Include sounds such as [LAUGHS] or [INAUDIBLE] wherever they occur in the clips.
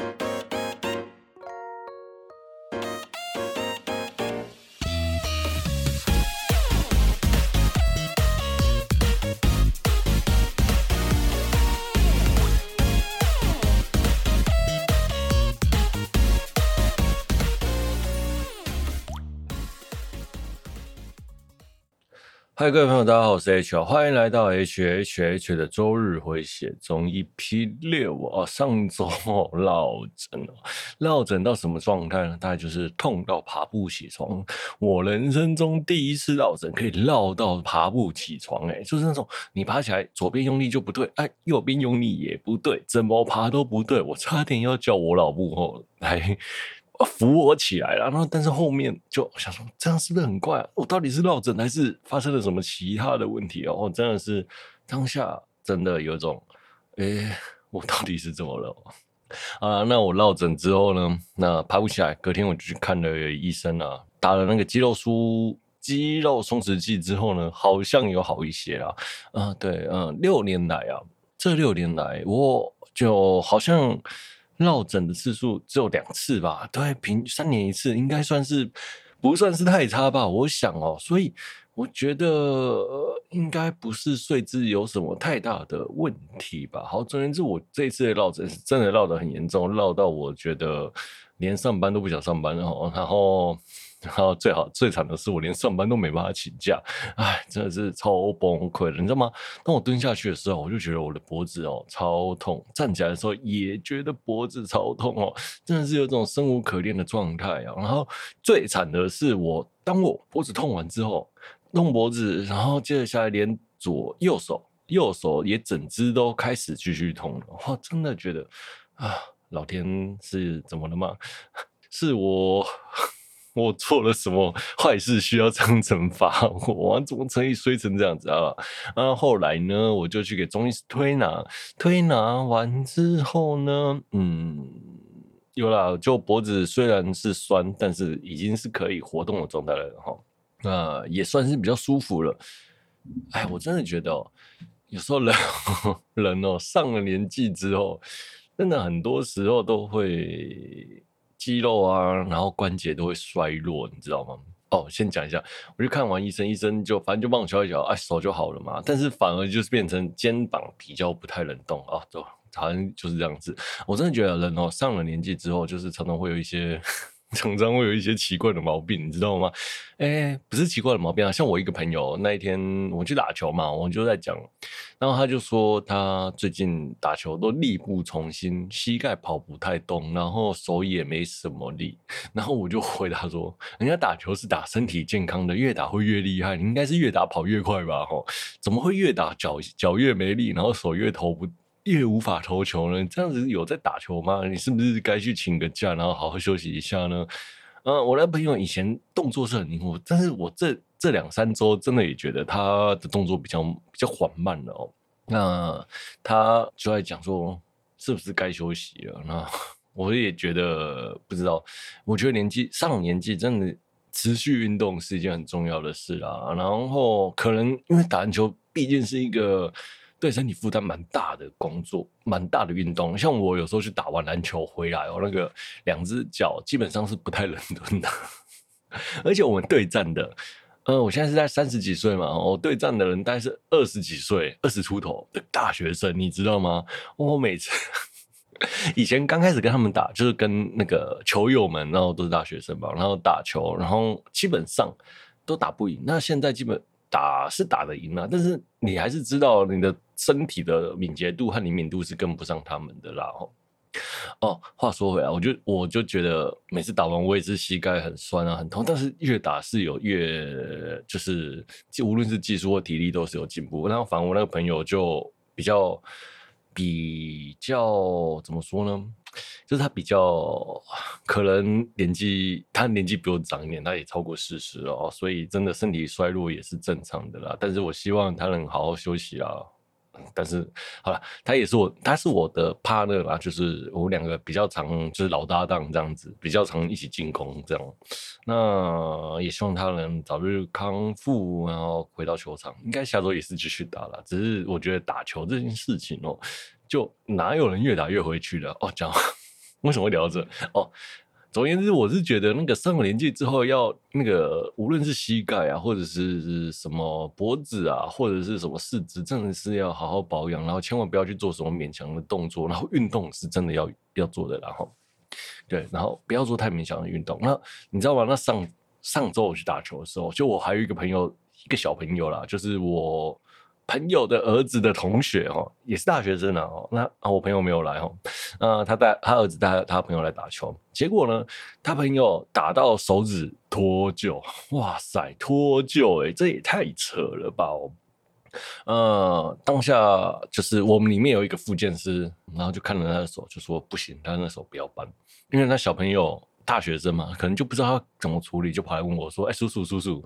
ん?嗨，各位朋友，大家好，我是 H，欢迎来到 H H H 的周日回血中 EP 六啊。上周 [LAUGHS] 落枕哦，落枕到什么状态呢？大概就是痛到爬不起床。我人生中第一次落枕，可以落到爬不起床，哎，就是那种你爬起来左边用力就不对，哎，右边用力也不对，怎么爬都不对，我差点要叫我老母后来。扶我起来了，然后但是后面就想说，这样是不是很怪？我到底是落枕还是发生了什么其他的问题哦？我真的是当下真的有种，诶，我到底是怎么了？[LAUGHS] 啊，那我落枕之后呢，那爬不起来，隔天我就去看了医生啊，打了那个肌肉疏肌肉松弛剂之后呢，好像有好一些啦。啊，对，嗯，六年来啊，这六年来我就好像。落枕的次数只有两次吧，对，平三年一次，应该算是不算是太差吧？我想哦，所以我觉得应该不是睡姿有什么太大的问题吧。好，总而言之，我这次的落枕是真的落得很严重，落到我觉得连上班都不想上班哦，然后。然后最好最惨的是，我连上班都没办法请假，哎，真的是超崩溃的，你知道吗？当我蹲下去的时候，我就觉得我的脖子哦超痛；站起来的时候也觉得脖子超痛哦，真的是有种生无可恋的状态啊。然后最惨的是我，我当我脖子痛完之后，弄脖子，然后接着下来连左右手右手也整只都开始继续痛了。哇，真的觉得啊，老天是怎么了吗？[LAUGHS] 是我。我做了什么坏事需要这样惩罚我？怎么可以衰成这样子啊？啊，后来呢，我就去给中医师推拿，推拿完之后呢，嗯，有啦，就脖子虽然是酸，但是已经是可以活动的状态了哈。那也算是比较舒服了。哎，我真的觉得哦，有时候人 [LAUGHS] 人哦上了年纪之后，真的很多时候都会。肌肉啊，然后关节都会衰弱，你知道吗？哦，先讲一下，我去看完医生，医生就反正就帮我敲一敲，哎，手就好了嘛。但是反而就是变成肩膀比较不太能动啊，走好像就是这样子。我真的觉得人哦，上了年纪之后，就是常常会有一些。常常会有一些奇怪的毛病，你知道吗？哎、不是奇怪的毛病啊，像我一个朋友那一天我去打球嘛，我就在讲，然后他就说他最近打球都力不从心，膝盖跑不太动，然后手也没什么力，然后我就回答说，人家打球是打身体健康的，越打会越厉害，你应该是越打跑越快吧？吼，怎么会越打脚脚越没力，然后手越投不？越无法投球呢？这样子有在打球吗？你是不是该去请个假，然后好好休息一下呢？嗯，我的朋友以前动作是很灵活，但是我这这两三周真的也觉得他的动作比较比较缓慢了哦。那他就在讲说，是不是该休息了？那 [LAUGHS] 我也觉得不知道。我觉得年纪上年纪，真的持续运动是一件很重要的事啦。然后可能因为打篮球毕竟是一个。对身体负担蛮大的工作，蛮大的运动。像我有时候去打完篮球回来，哦，那个两只脚基本上是不太能蹲的。[LAUGHS] 而且我们对战的，呃，我现在是在三十几岁嘛，我对战的人大概是二十几岁、二十出头的大学生，你知道吗？我每次 [LAUGHS] 以前刚开始跟他们打，就是跟那个球友们，然后都是大学生吧，然后打球，然后基本上都打不赢。那现在基本。打是打得赢啊，但是你还是知道你的身体的敏捷度和灵敏度是跟不上他们的啦。哦，话说回来，我就我就觉得每次打完我也是膝盖很酸啊，很痛。但是越打是有越就是，无论是技术或体力都是有进步。然后反而我那个朋友就比较比较怎么说呢？就是他比较可能年纪，他年纪比我长一点，他也超过四十了，所以真的身体衰弱也是正常的啦。但是我希望他能好好休息啊。但是好了，他也是我，他是我的 partner 啦，就是我们两个比较常，就是老搭档这样子，比较常一起进攻这样。那也希望他能早日康复，然后回到球场。应该下周也是继续打了，只是我觉得打球这件事情哦、就哪有人越打越回去的哦？讲 [LAUGHS] 为什么会聊这哦？总而言之，我是觉得那个上了年纪之后，要那个无论是膝盖啊，或者是什么脖子啊，或者是什么四肢，真的是要好好保养，然后千万不要去做什么勉强的动作，然后运动是真的要要做的，然后对，然后不要做太勉强的运动。那你知道吗？那上上周我去打球的时候，就我还有一个朋友，一个小朋友啦，就是我。朋友的儿子的同学哦，也是大学生啊哦，那啊我朋友没有来哦，那他带他儿子带他朋友来打球，结果呢，他朋友打到手指脱臼，哇塞脱臼哎，这也太扯了吧哦，呃，当下就是我们里面有一个复健师，然后就看了他的手，就说不行，他那手不要搬，因为那小朋友大学生嘛，可能就不知道他怎么处理，就跑来问我说，哎叔叔叔叔，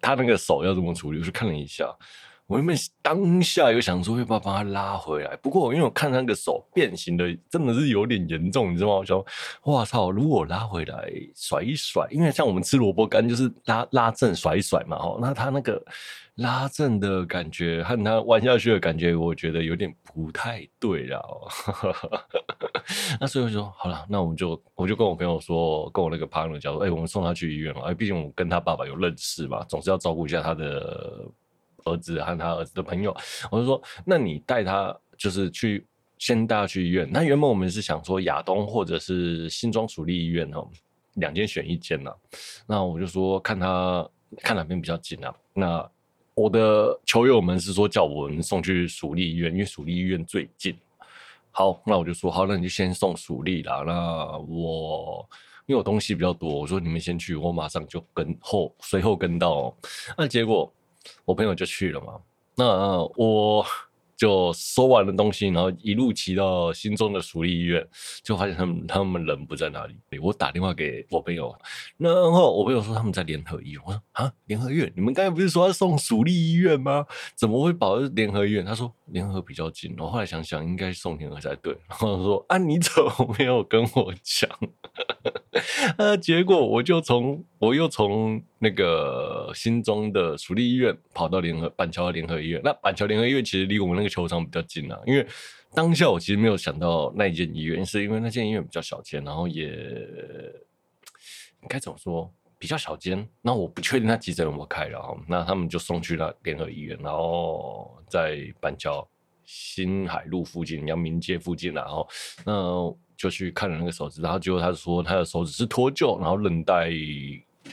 他那个手要怎么处理？我就看了一下。我原本当下有想说，会不要把他拉回来？不过因为我看他那个手变形的真的是有点严重，你知道吗？我想，哇操！如果拉回来甩一甩，因为像我们吃萝卜干就是拉拉正甩一甩嘛，哦，那他那个拉正的感觉和他弯下去的感觉，我觉得有点不太对了。[LAUGHS] 那所以我说好了，那我们就我就跟我朋友说，跟我那个 partner 讲说，哎、我们送他去医院了。哎，毕竟我跟他爸爸有认识嘛，总是要照顾一下他的。儿子和他儿子的朋友，我就说，那你带他就是去先带他去医院。那原本我们是想说亚东或者是新庄属立医院哦，两间选一间呐。那我就说看他看哪边比较近啊。那我的球友们是说叫我们送去属立医院，因为属立医院最近。好，那我就说好，那你就先送属立啦。那我因为我东西比较多，我说你们先去，我马上就跟后随后跟到哦。那结果。我朋友就去了嘛，那我就收完了东西，然后一路骑到新庄的属立医院，就发现他们他们人不在那里。我打电话给我朋友，然后我朋友说他们在联合医院。我说啊，联合医院，你们刚才不是说要送属立医院吗？怎么会跑到联合医院？他说联合比较近。我后来想想，应该送联合才对。然后说啊，你怎么没有跟我讲？啊！[LAUGHS] 结果我就从我又从那个新庄的属立医院跑到联合板桥联合医院。那板桥联合医院其实离我们那个球场比较近啊。因为当下我其实没有想到那一间医院，是因为那间医院比较小间，然后也该怎么说比较小间。那我不确定他急诊有没有开了哈。那他们就送去了联合医院，然后在板桥新海路附近，阳明街附近，然后那。就去看了那个手指，然后结果他说他的手指是脱臼，然后韧带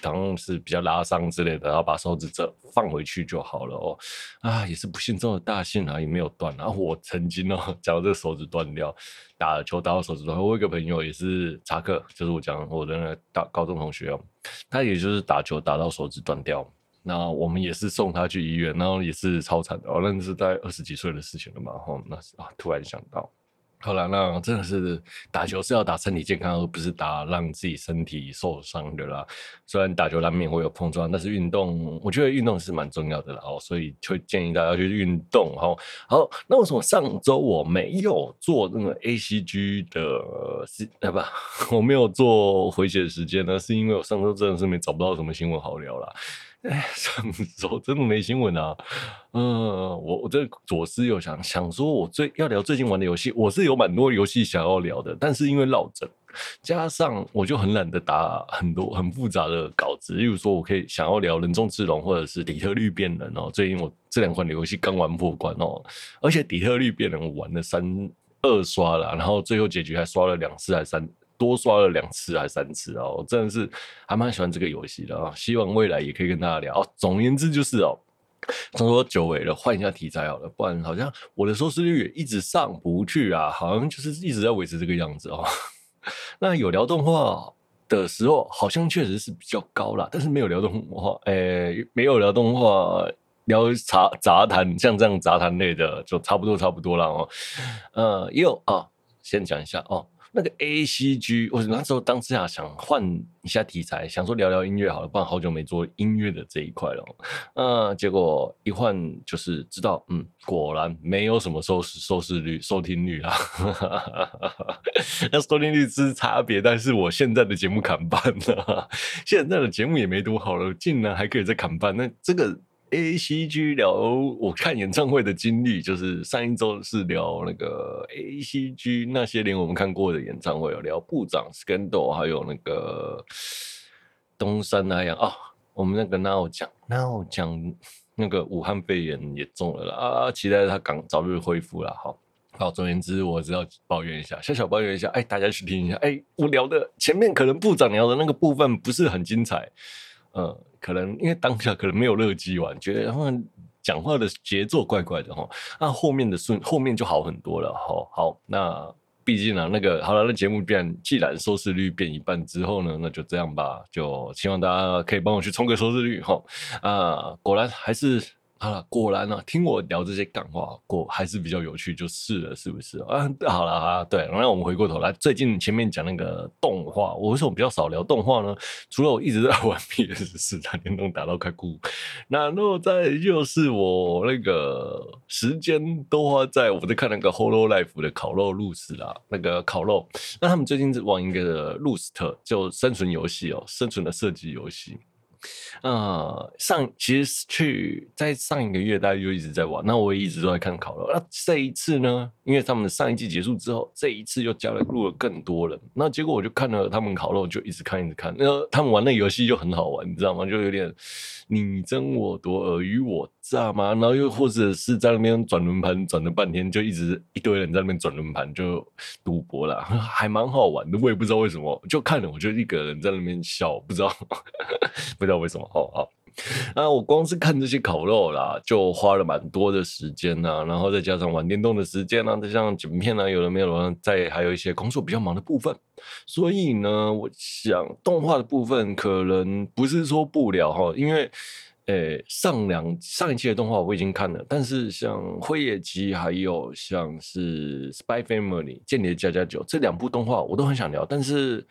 好像是比较拉伤之类的，然后把手指这放回去就好了哦。啊，也是不幸中的大幸啊，也没有断。然后我曾经哦，假如这个手指断掉，打了球打到手指断。我有一个朋友也是查克，就是我讲我的那个大高中同学哦，他也就是打球打到手指断掉，那我们也是送他去医院，然后也是超惨的哦，那是在二十几岁的事情了嘛，吼，那是啊，突然想到。后来，那真的是打球是要打身体健康，而不是打让自己身体受伤的啦。虽然打球难免会有碰撞，但是运动，我觉得运动是蛮重要的啦。哦，所以就建议大家去运动。好，好，那为什么上周我没有做那个 ACG 的时，呃，不，[LAUGHS] 我没有做回血时间呢？是因为我上周真的是没找不到什么新闻好聊啦。哎，上周真的没新闻啊。嗯，我我这左思右想，想说我最要聊最近玩的游戏，我是有蛮多游戏想要聊的，但是因为落枕，加上我就很懒得打很多很复杂的稿子。例如说，我可以想要聊人中之龙或者是底特律变人哦。最近我这两款游戏刚玩破关哦，而且底特律变人我玩了三二刷了，然后最后结局还刷了两次还三。多刷了两次还三次哦，真的是还蛮喜欢这个游戏的啊！希望未来也可以跟大家聊哦。总而言之就是哦，他说久违了，换一下题材好了，不然好像我的收视率也一直上不去啊，好像就是一直在维持这个样子哦。[LAUGHS] 那有聊动画的时候，好像确实是比较高啦，但是没有聊动画，诶，没有聊动画，聊杂杂谈，像这样杂谈类的就差不多差不多了哦。呃，也有啊，先讲一下哦。那个 A C G，我那时候当时啊想换一下题材，想说聊聊音乐好了，不然好久没做音乐的这一块了。嗯，结果一换就是知道，嗯，果然没有什么收视收视率、收听率啊。[LAUGHS] 那收听率是差别，但是我现在的节目砍半了，[LAUGHS] 现在的节目也没多好了，竟然还可以再砍半，那这个 A C G 聊我看演唱会的经历，就是上一周是聊那个 A C G 那些年我们看过的演唱会，聊部长 Scandal，还有那个东山那样啊。我们那个 Now 讲 Now 讲那个武汉肺炎也中了啦啊，期待他赶早日恢复了。好，好，总而言之，我只要抱怨一下，小小抱怨一下，哎，大家去听一下，哎，我聊的前面可能部长聊的那个部分不是很精彩。嗯，可能因为当下可能没有乐基玩，觉得他们讲话的节奏怪怪的哈，那后面的顺后面就好很多了哈。好，那毕竟呢，那个好了，那节目变，既然收视率变一半之后呢，那就这样吧，就希望大家可以帮我去冲个收视率哈。啊，果然还是。好了，果然啊，听我聊这些干话，果还是比较有趣，就是了，是不是啊？好了啊，对，那我们回过头来，最近前面讲那个动画，我为什么比较少聊动画呢？除了我一直在玩 PS4 打电动打到快哭，那然后再就是我那个时间都花在我在看那个 Hololive 的烤肉露丝啦，那个烤肉，那他们最近在玩一个 Rust 就生存游戏哦，生存的射击游戏。呃，上其实去在上一个月，大家就一直在玩。那我也一直都在看烤肉。那这一次呢，因为他们上一季结束之后，这一次又加了入了更多人。那结果我就看了他们烤肉，就一直看一直看。那他们玩那游戏就很好玩，你知道吗？就有点你争我夺，尔虞我诈嘛。然后又或者是在那边转轮盘，转了半天，就一直一堆人在那边转轮盘，就赌博了，[LAUGHS] 还蛮好玩的。我也不知道为什么，就看了我就一个人在那边笑，不知道。[LAUGHS] 不知道为什么哦，好，那我光是看这些烤肉啦，就花了蛮多的时间呐，然后再加上玩电动的时间呢，再加上剪片呢，有的没有的，再还有一些工作比较忙的部分，所以呢，我想动画的部分可能不是说不了哈，因为诶上两上一期的动画我已经看了，但是像《辉夜姬》还有像是《Spy Family》间谍家家酒这两部动画我都很想聊，但是。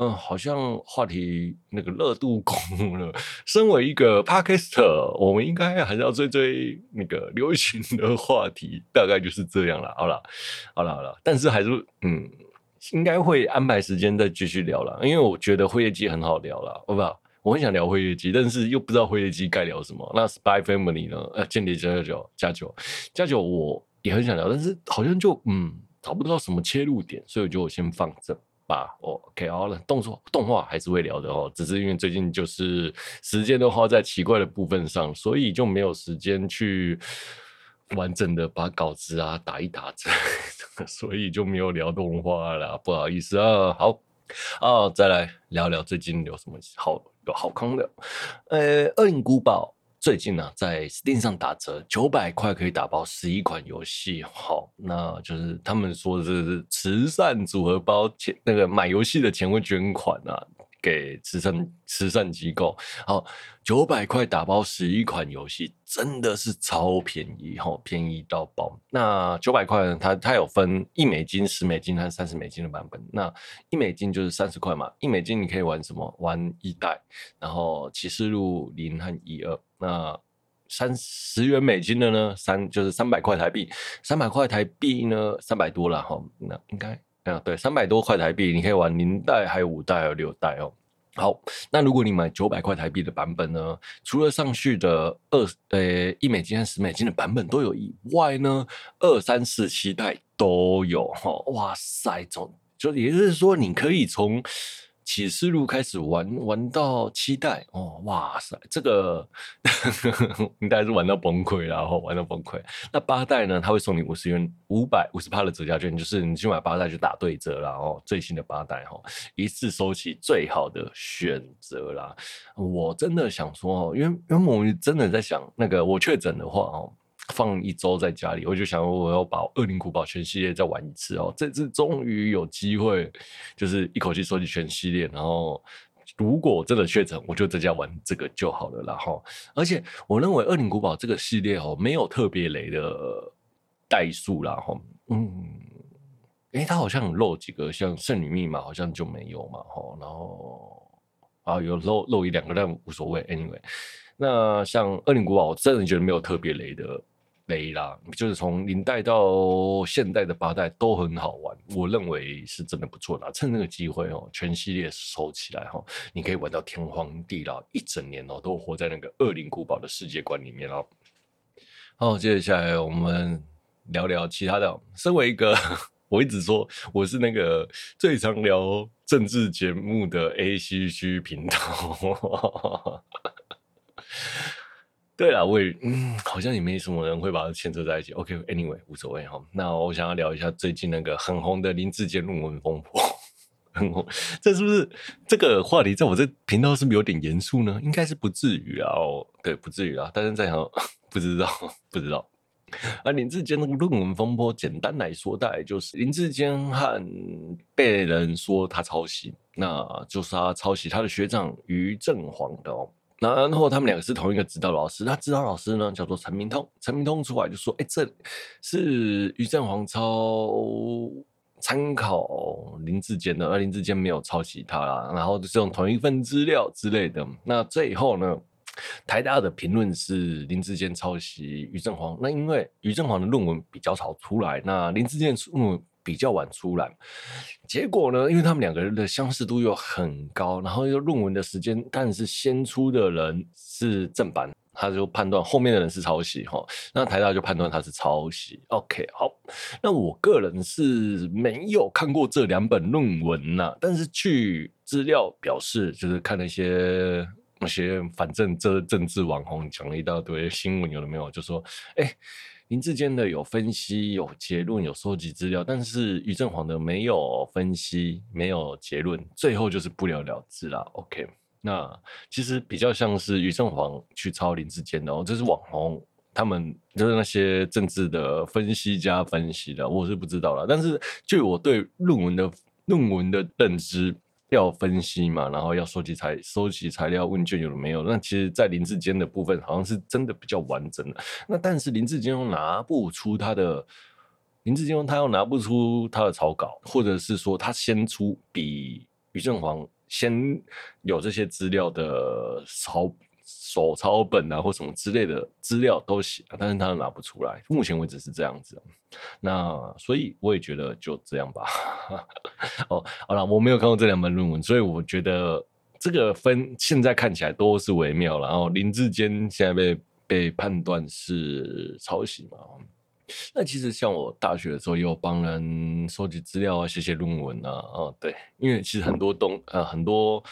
嗯，好像话题那个热度 [LAUGHS] 空了。身为一个 Podcaster，我们应该还是要追追那个流行的话题，大概就是这样了。好了，好了，好了，但是还是嗯，应该会安排时间再继续聊了，因为我觉得辉夜姬很好聊了，好不好？我很想聊辉夜姬，但是又不知道辉夜姬该聊什么。那 Spy Family 呢？呃，间谍家家酒，家酒，家酒，我也很想聊，但是好像就嗯找不到什么切入点，所以我就先放着。吧，OK，好了，动作动画还是会聊的哦，只是因为最近就是时间都花在奇怪的部分上，所以就没有时间去完整的把稿子啊打一打，[LAUGHS] 所以就没有聊动画了，不好意思啊。好，啊，再来聊聊最近有什么好有好康的，呃，《恶灵古堡》。最近呢、在 Steam 上打折，九百块可以打包十一款游戏。好，那就是他们说是慈善组合包，钱那个买游戏的钱会捐款啊。给慈善慈善机构，好，九百块打包十一款游戏，真的是超便宜哈，便宜到爆。那九百块呢，它它有分一美金、十美金和三十美金的版本。那一美金就是三十块嘛，一美金你可以玩什么？玩一代，然后启示录零和一二。那三十元美金的呢，三就是三百块台币，三百块台币呢，三百多了哈，那应该。啊，对，三百多块台币，你可以玩零代、还有五代、还有六代哦。好，那如果你买九百块台币的版本呢，除了上去的二呃一美金和十美金的版本都有以外呢，二三四七代都有哈。哇塞，总就也就是说，你可以从。启示录开始玩玩到七代哦，哇塞，这个 [LAUGHS] 应该是玩到崩溃，然后玩到崩溃。那八代呢？他会送你五十元五百五十趴的折价券，就是你去买八代就打对折啦。哦。最新的八代哈，一次收起最好的选择啦。我真的想说哦，因为因为我真的在想那个我确诊的话哦。放一周在家里，我就想我要把《恶灵古堡》全系列再玩一次哦。这次终于有机会，就是一口气收集全系列。然后，如果真的确诊，我就在家玩这个就好了。然后，而且我认为《恶灵古堡》这个系列哦，没有特别雷的代数啦。哈，嗯，诶，它好像漏几个，像《圣女密码》好像就没有嘛。哈，然后啊，有漏漏一两个，但无所谓。Anyway，那像《恶灵古堡》，我真的觉得没有特别雷的。雷啦，就是从零代到现代的八代都很好玩，我认为是真的不错的。趁这个机会哦，全系列收起来哈，你可以玩到天荒地老，一整年哦都活在那个恶灵古堡的世界观里面哦。好，接下来我们聊聊其他的。身为一个，[LAUGHS] 我一直说我是那个最常聊政治节目的 ACG 频道。[LAUGHS] 对了，我也嗯，好像也没什么人会把它牵扯在一起。OK，Anyway，、okay, 无所谓哈。那我想要聊一下最近那个很红的林志坚论文风波，很红。这是不是这个话题在我这频道是不是有点严肃呢？应该是不至于啊。哦，对，不至于啊。但是在想，[LAUGHS] 不知道，不知道。啊，林志坚那个论文风波，简单来说，大概就是林志坚和被人说他抄袭，那就是他抄袭他的学长于正煌的哦。然后他们两个是同一个指导老师，那指导老师呢叫做陈明通，陈明通出来就说：“哎，这是于正煌抄参考林志坚的，而林志坚没有抄袭他啦，然后就是用同一份资料之类的。那最后呢，台大的评论是林志坚抄袭于正煌，那因为于正煌的论文比较早出来，那林志坚论文。”比较晚出来，结果呢，因为他们两个人的相似度又很高，然后又论文的时间，但是先出的人是正版，他就判断后面的人是抄袭哈，那台大就判断他是抄袭。OK，好，那我个人是没有看过这两本论文呐、但是据资料表示，就是看那些那些反正这政治网红讲了一大堆新闻，有的没有，就说哎。林志坚的有分析、有结论、有收集资料，但是于正煌的没有分析、没有结论，最后就是不了了之啦。OK，那其实比较像是于正煌去抄林志坚的哦，这是网红他们就是那些政治的分析家分析的，我是不知道啦。但是据我对论文的论文的认知。要分析嘛，然后要收集材收集材料问卷有没有？那其实，在林志坚的部分，好像是真的比较完整的。那但是林志坚又拿不出他的，林志坚他又拿不出他的草稿，或者是说他先出比于正煌先有这些资料的草。手抄本啊，或什么之类的资料都写，但是他拿不出来。目前为止是这样子，那所以我也觉得就这样吧。[LAUGHS] 哦，好了，我没有看过这两本论文，所以我觉得这个分现在看起来都是微妙。然后林志坚现在被被判断是抄袭嘛？那其实像我大学的时候也有帮人收集资料啊，写写论文啊。哦，对，因为其实很多东呃很多。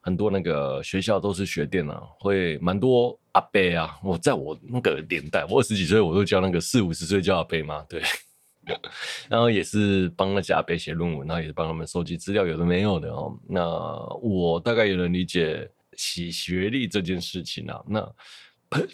很多那个学校都是学电脑，会蛮多阿伯啊。我在我那个年代，我二十几岁，我都教那个四五十岁叫阿伯嘛，对。[LAUGHS] 然后也是帮那些阿伯写论文，然后也是帮他们收集资料，有的没有的哦。那我大概也能理解洗学历这件事情啊。那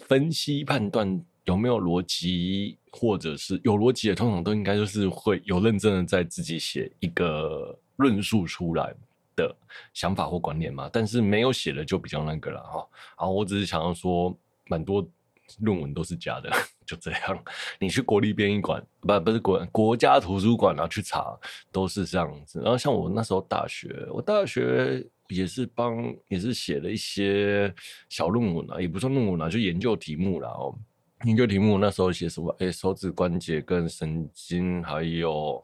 分析判断有没有逻辑，或者是有逻辑的，通常都应该就是会有认真的在自己写一个论述出来。的想法或观念嘛，但是没有写的就比较那个了哈。然后，我只是想要说，蛮多论文都是假的，[LAUGHS] 就这样。你去国立编译馆，不不是国国家图书馆然后去查，都是这样子。然后像我那时候大学，我大学也是帮，也是写了一些小论文啊，也不算论文啊，就研究题目啦。哦。研究题目那时候写什么？哎，手指关节跟神经还有。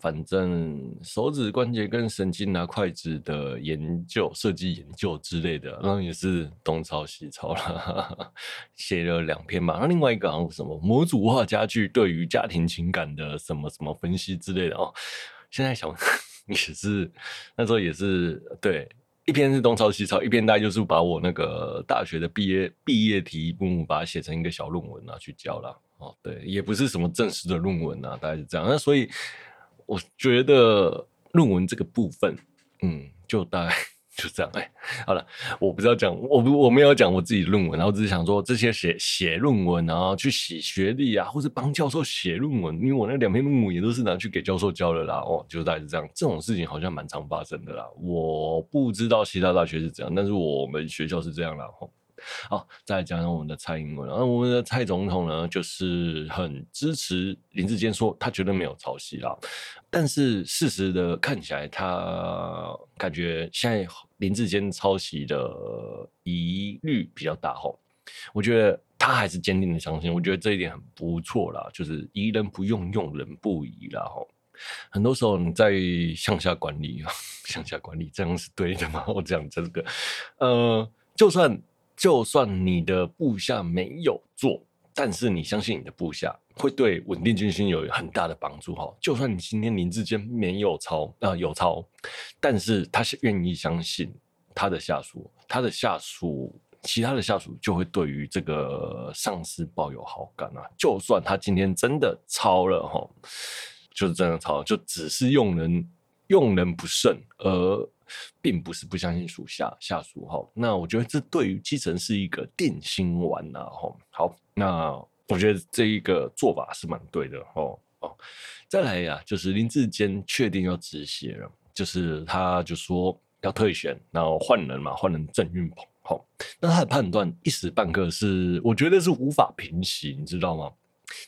反正手指关节跟神经拿筷子的研究、设计研究之类的，然后也是东抄西抄了，[LAUGHS] 写了两篇吧。那另外一个好像什么模组化家具对于家庭情感的什么什么分析之类的哦。现在想 [LAUGHS] 也是那时候也是对，一篇是东抄西抄，一篇大概就是把我那个大学的毕业毕业题目把它写成一个小论文拿去教了哦。对，也不是什么正式的论文啊，大概是这样。那所以。我觉得论文这个部分，嗯，就大概就这样。哎，好了，我不知道讲，我不我没有讲我自己的论文，然后只是想说这些写写论文，然后去洗学历啊，或是帮教授写论文，因为我那两篇论文也都是拿去给教授教的啦。哦，就大概是这样，这种事情好像蛮常发生的啦。我不知道其他大学是怎样，但是我们学校是这样啦。吼。好，再来讲讲我们的蔡英文。那我们的蔡总统呢，就是很支持林志坚，说他绝对没有抄袭啦。但是事实的看起来，他感觉现在林志坚抄袭的疑虑比较大吼。我觉得他还是坚定的相信，我觉得这一点很不错啦，就是疑人不用，用人不疑啦。吼，很多时候你在向下管理啊，[LAUGHS] 向下管理这样是对的吗？我讲这个，呃，就算就算你的部下没有做，但是你相信你的部下会对稳定军心有很大的帮助哈。就算你今天林智坚没有抄啊、有抄，但是他是愿意相信他的下属，他的下属。其他的下属就会对于这个上司抱有好感啊，就算他今天真的抄了哈，就是真的抄，就只是用人用人不慎，而并不是不相信属下下属哈。那我觉得这对于基层是一个定心丸呐哈。好，那我觉得这一个做法是蛮对的哦哦。再来呀、就是林志坚确定要止血了，就是他就说要退选，然后换人嘛，换人郑运鹏。好，那他的判断一时半刻是，我觉得是无法平息，你知道吗？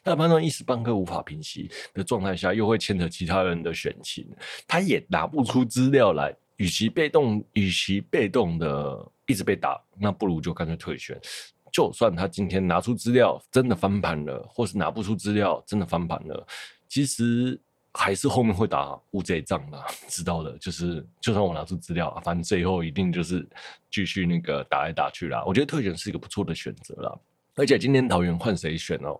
他的判断一时半刻无法平息的状态下，又会牵扯其他人的选情，他也拿不出资料来。与其被动，与其被动的一直被打，那不如就干脆退选。就算他今天拿出资料真的翻盘了，或是拿不出资料真的翻盘了，其实。还是后面会打乌贼仗的，[LAUGHS] 知道的，就是就算我拿出资料，反正最后一定就是继续那个打来打去啦。我觉得退选是一个不错的选择啦，而且今天桃园换谁选哦？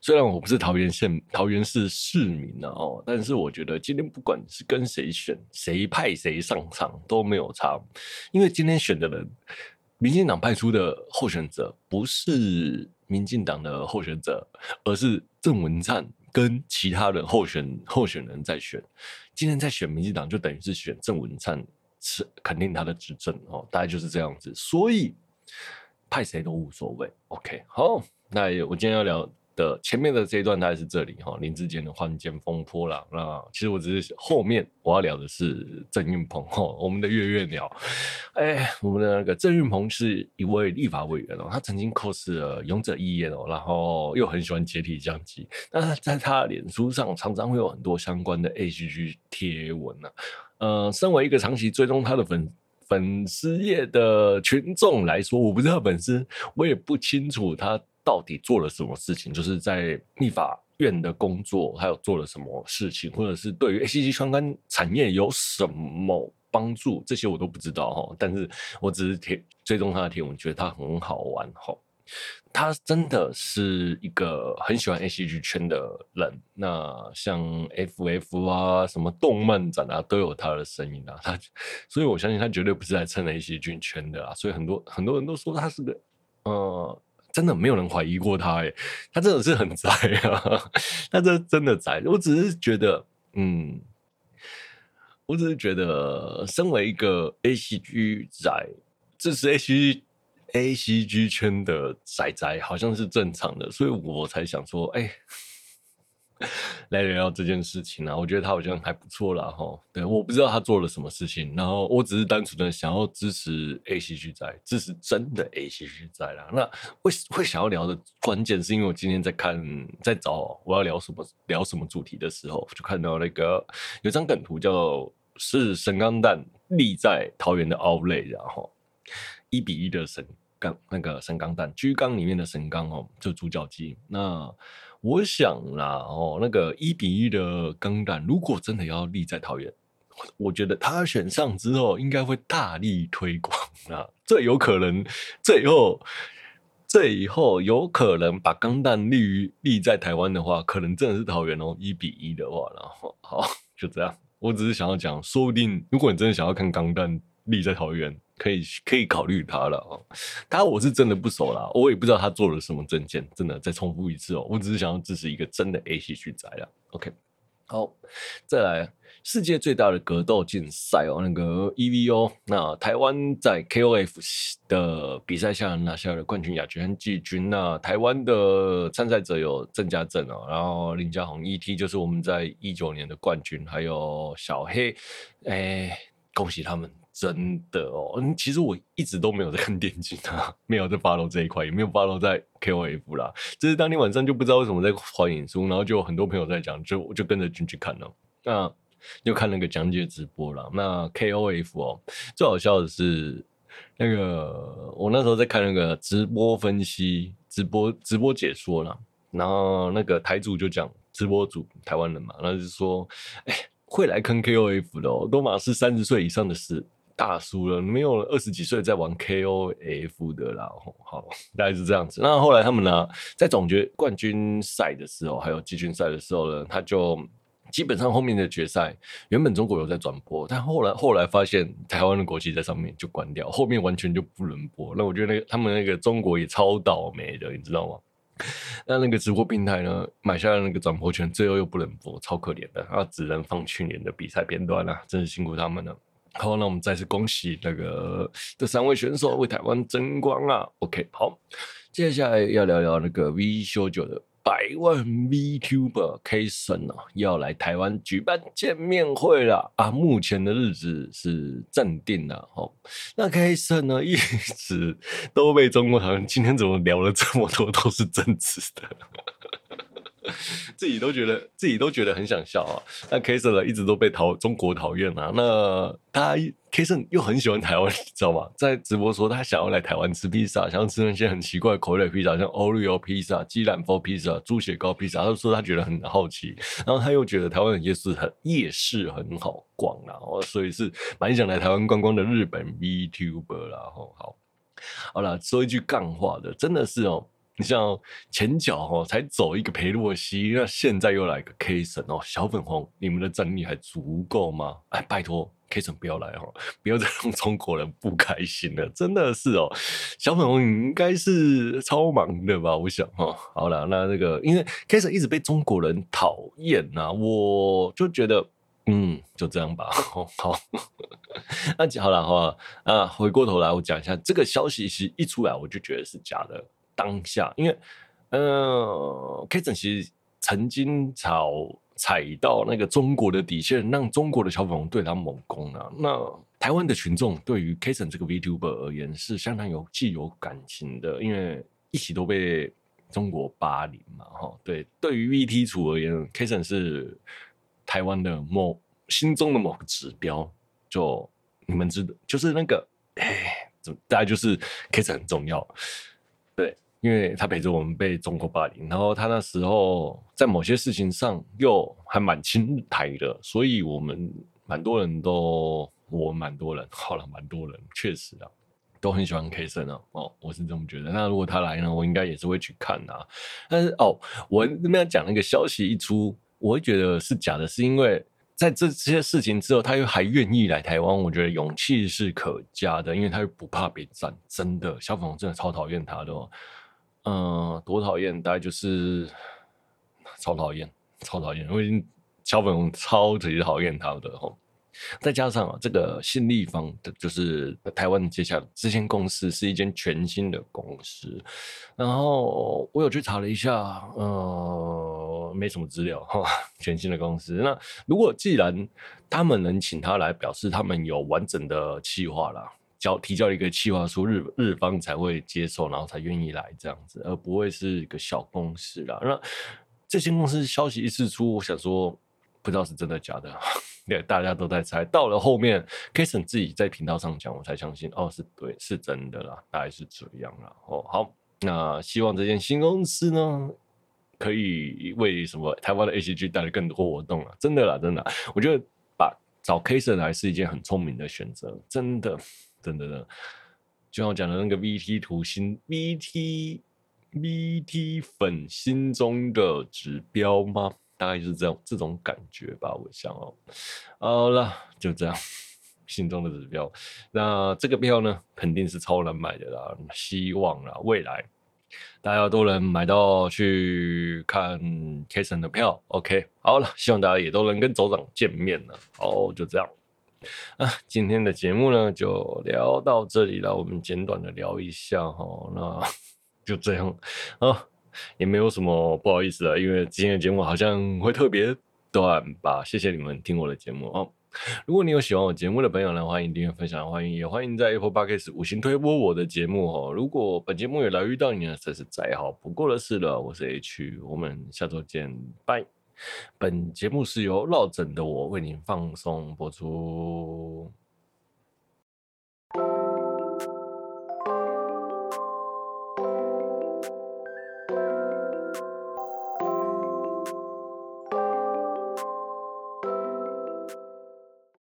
虽然我不是桃园县桃园市市民呢哦，但是我觉得今天不管是跟谁选，谁派谁上场都没有差，因为今天选的人，民进党派出的候选者不是民进党的候选者，而是郑文灿。跟其他的候选候选人在选，今天在选民进党，就等于是选郑文灿，是肯定他的执政哦，大概就是这样子，所以派谁都无所谓。OK，好，那我今天要聊。的前面的这一段大概是这里哈，林志坚的换肩风波啦。那其实我只是后面我要聊的是郑运鹏哈，我们的月月鸟。哎，我们的那个郑运鹏是一位立法委员哦，他曾经 cos 了勇者义彦哦，然后又很喜欢解体降级。那在他的脸书上常常会有很多相关的 H G 贴文呢。呃，身为一个长期追踪他的粉粉丝业的群众来说，我不是他粉丝，我也不清楚他。到底做了什么事情？就是在立法院的工作，还有做了什么事情，或者是对于 ACG 相关产业有什么帮助？这些我都不知道哈。但是我只是贴追踪他的贴文，觉得他很好玩哈。他真的是一个很喜欢 ACG 圈的人。那像 FF 啊，什么动漫展啊，都有他的身影啊。他，所以我相信他绝对不是来蹭 ACG 圈的啊。所以很多很多人都说他是个呃。真的没有人怀疑过他诶，他真的是很宅啊，[LAUGHS] 他这真的宅。我只是觉得，嗯，我只是觉得，身为一个 ACG 宅，这是 A C A C G 圈的宅宅，好像是正常的，所以我才想说，哎。[LAUGHS] 来聊聊这件事情啊，我觉得他好像还不错啦哈。对，我不知道他做了什么事情，然后我只是单纯的想要支持 ACG 在，支持真的 ACG 在啦。那会会想要聊的关键是因为我今天在看，在找我要聊什么聊什么主题的时候，就看到那个有张梗图叫是神钢蛋立在桃园的 Outlet，然后一比一的神钢那个神钢蛋居钢里面的神钢哦，就主角机那。我想啦，哦，那个一比一的钢弹，如果真的要立在桃园，我觉得他选上之后，应该会大力推广啊。这有可能，这以后，这以后有可能把钢弹立于立在台湾的话，可能真的是桃园哦。一比一的话，然后好，就这样。我只是想要讲，说不定如果你真的想要看钢弹立在桃园。可以可以考虑他了哦，他我是真的不熟啦，我也不知道他做了什么证件，真的再重复一次哦，我只是想要支持一个真的 ACG 仔啦。OK，好，再来世界最大的格斗竞赛哦，那个 EVO，那台湾在 KOF 的比赛下拿下了冠军、亚军和季军。那台湾的参赛者有郑家正哦，然后林家宏 ET 就是我们在一九年的冠军，还有小黑，哎，恭喜他们。真的哦，其实我一直都没有在看电竞啊，[LAUGHS] 没有在 follow 这一块，也没有 follow 在 KOF 啦。就是当天晚上就不知道为什么在滑脸书，然后就有很多朋友在讲，就我就跟着进去看了。那就看那个讲解直播了。那 KOF 哦，最好笑的是那个我那时候在看那个直播分析。直播直播解说了，然后那个台主就讲直播主台湾人嘛，然后就说，哎、会来坑 KOF 的、哦，都马是三十岁以上的是大叔了，没有二十几岁在玩 KOF 的啦。好，大概是这样子。那后来他们呢，在总决冠军赛的时候，还有季军赛的时候呢，他就。基本上后面的决赛，原本中国有在转播，但后来后来发现台湾的国旗在上面就关掉，后面完全就不能播。那我觉得那个他们那个中国也超倒霉的，你知道吗？[LAUGHS] 那那个直播平台呢，买下了那个转播权，最后又不能播，超可怜的，啊只能放去年的比赛片段了，真是辛苦他们了。好，那我们再次恭喜那个这三位选手为台湾争光啊！OK，好，接下来要聊聊那个 V 修九的。百万 VTuber Kason 啊，要来台湾举办见面会了啊！目前的日子是暂定了哦。那 Kason 呢，一直都被中国讨厌。今天怎么聊了这么多都是政治的？[LAUGHS] 自己都觉得自己都觉得很想笑啊！那 Kason 呢，一直都被讨中国讨厌啊。那他 Kason 又很喜欢台湾，你知道吗？在直播说他想要来台湾吃披萨，想要吃那些很奇怪的口味的披萨，像 Oreo 披萨、鸡蛋包披萨、猪血糕披萨。他说他觉得很好奇，然后他又觉得台湾的夜市很夜市很好逛啊，所以是蛮想来台湾观光的日本 VTuber 啦。好，好了，说一句干话的，真的是哦。你像前脚哦，才走一个裴洛西，那现在又来个 K 神哦，小粉红，你们的战力还足够吗？哎，拜托 K 神不要来哦，不要再让中国人不开心了，真的是哦，小粉红你应该是超忙的吧？我想哦，好了，那那个因为 K 神一直被中国人讨厌呐，我就觉得嗯，就这样吧。好，[LAUGHS] 那好了，好了啊，回过头来我讲一下这个消息，其实一出来我就觉得是假的。当下，因为，呃，Kason 其实曾经踩踩到那个中国的底线，让中国的小粉红对他猛攻啊。那台湾的群众对于 Kason 这个 VTuber 而言是相当有既有感情的，因为一起都被中国霸凌嘛，哈。对，对于 VT 组而言，Kason 是台湾的某心中的某个指标，就你们知道，就是那个，哎，怎么大家就是 Kason 很重要，对。因为他陪着我们被中国霸凌，然后他那时候在某些事情上又还蛮亲台的，所以我们蛮多人都，我蛮多人，好了，蛮多人，确实啊，都很喜欢 Kason 啊，哦，我是这么觉得。那如果他来呢，我应该也是会去看啊。但是哦，我那边讲那个消息一出，我会觉得是假的，是因为在这这些事情之后，他又还愿意来台湾，我觉得勇气是可嘉的，因为他又不怕被战，真的，小粉红真的超讨厌他的哦。嗯，多讨厌！大概就是超讨厌，超讨厌！我已经小粉红超级讨厌他的吼。再加上啊，这个新立方的，就是台湾接下来这间公司是一间全新的公司。然后我有去查了一下，呃，没什么资料哈。全新的公司，那如果既然他们能请他来，表示他们有完整的计划啦。交提交一个企划书，日日方才会接受，然后才愿意来这样子，而不会是一个小公司啦。那这些公司消息一释出，我想说不知道是真的假的，对，大家都在猜。到了后面，Kason 自己在频道上讲，我才相信哦，是对，是真的啦，大概是这样啦。哦，好，那希望这间新公司呢，可以为什么台湾的 ACG 带来更多活动啊？真的啦，真的，我觉得把找 Kason 来是一件很聪明的选择，真的。真的呢，就像我讲的那个 VT 图心 VT VT 粉心中的指标吗？大概就是这样这种感觉吧。我想哦，好了，就这样，心中的指标。那这个票呢，肯定是超难买的啦。希望啦，未来大家都能买到去看 Kason 的票。OK，好了，希望大家也都能跟组长见面了。好，就这样。[LAUGHS] 啊，今天的节目呢就聊到这里了。我们简短的聊一下哈，那 [LAUGHS] 就这样啊，也没有什么不好意思的，因为今天的节目好像会特别短吧。谢谢你们听我的节目哦。如果你有喜欢我节目的朋友呢，欢迎订阅、分享，欢迎也欢迎在 Apple Podcast 五星推播我的节目哦。如果本节目有来遇到你呢，这是再好不过的事了。我是 H，我们下周见，拜。本节目是由落枕的我为您放松播出。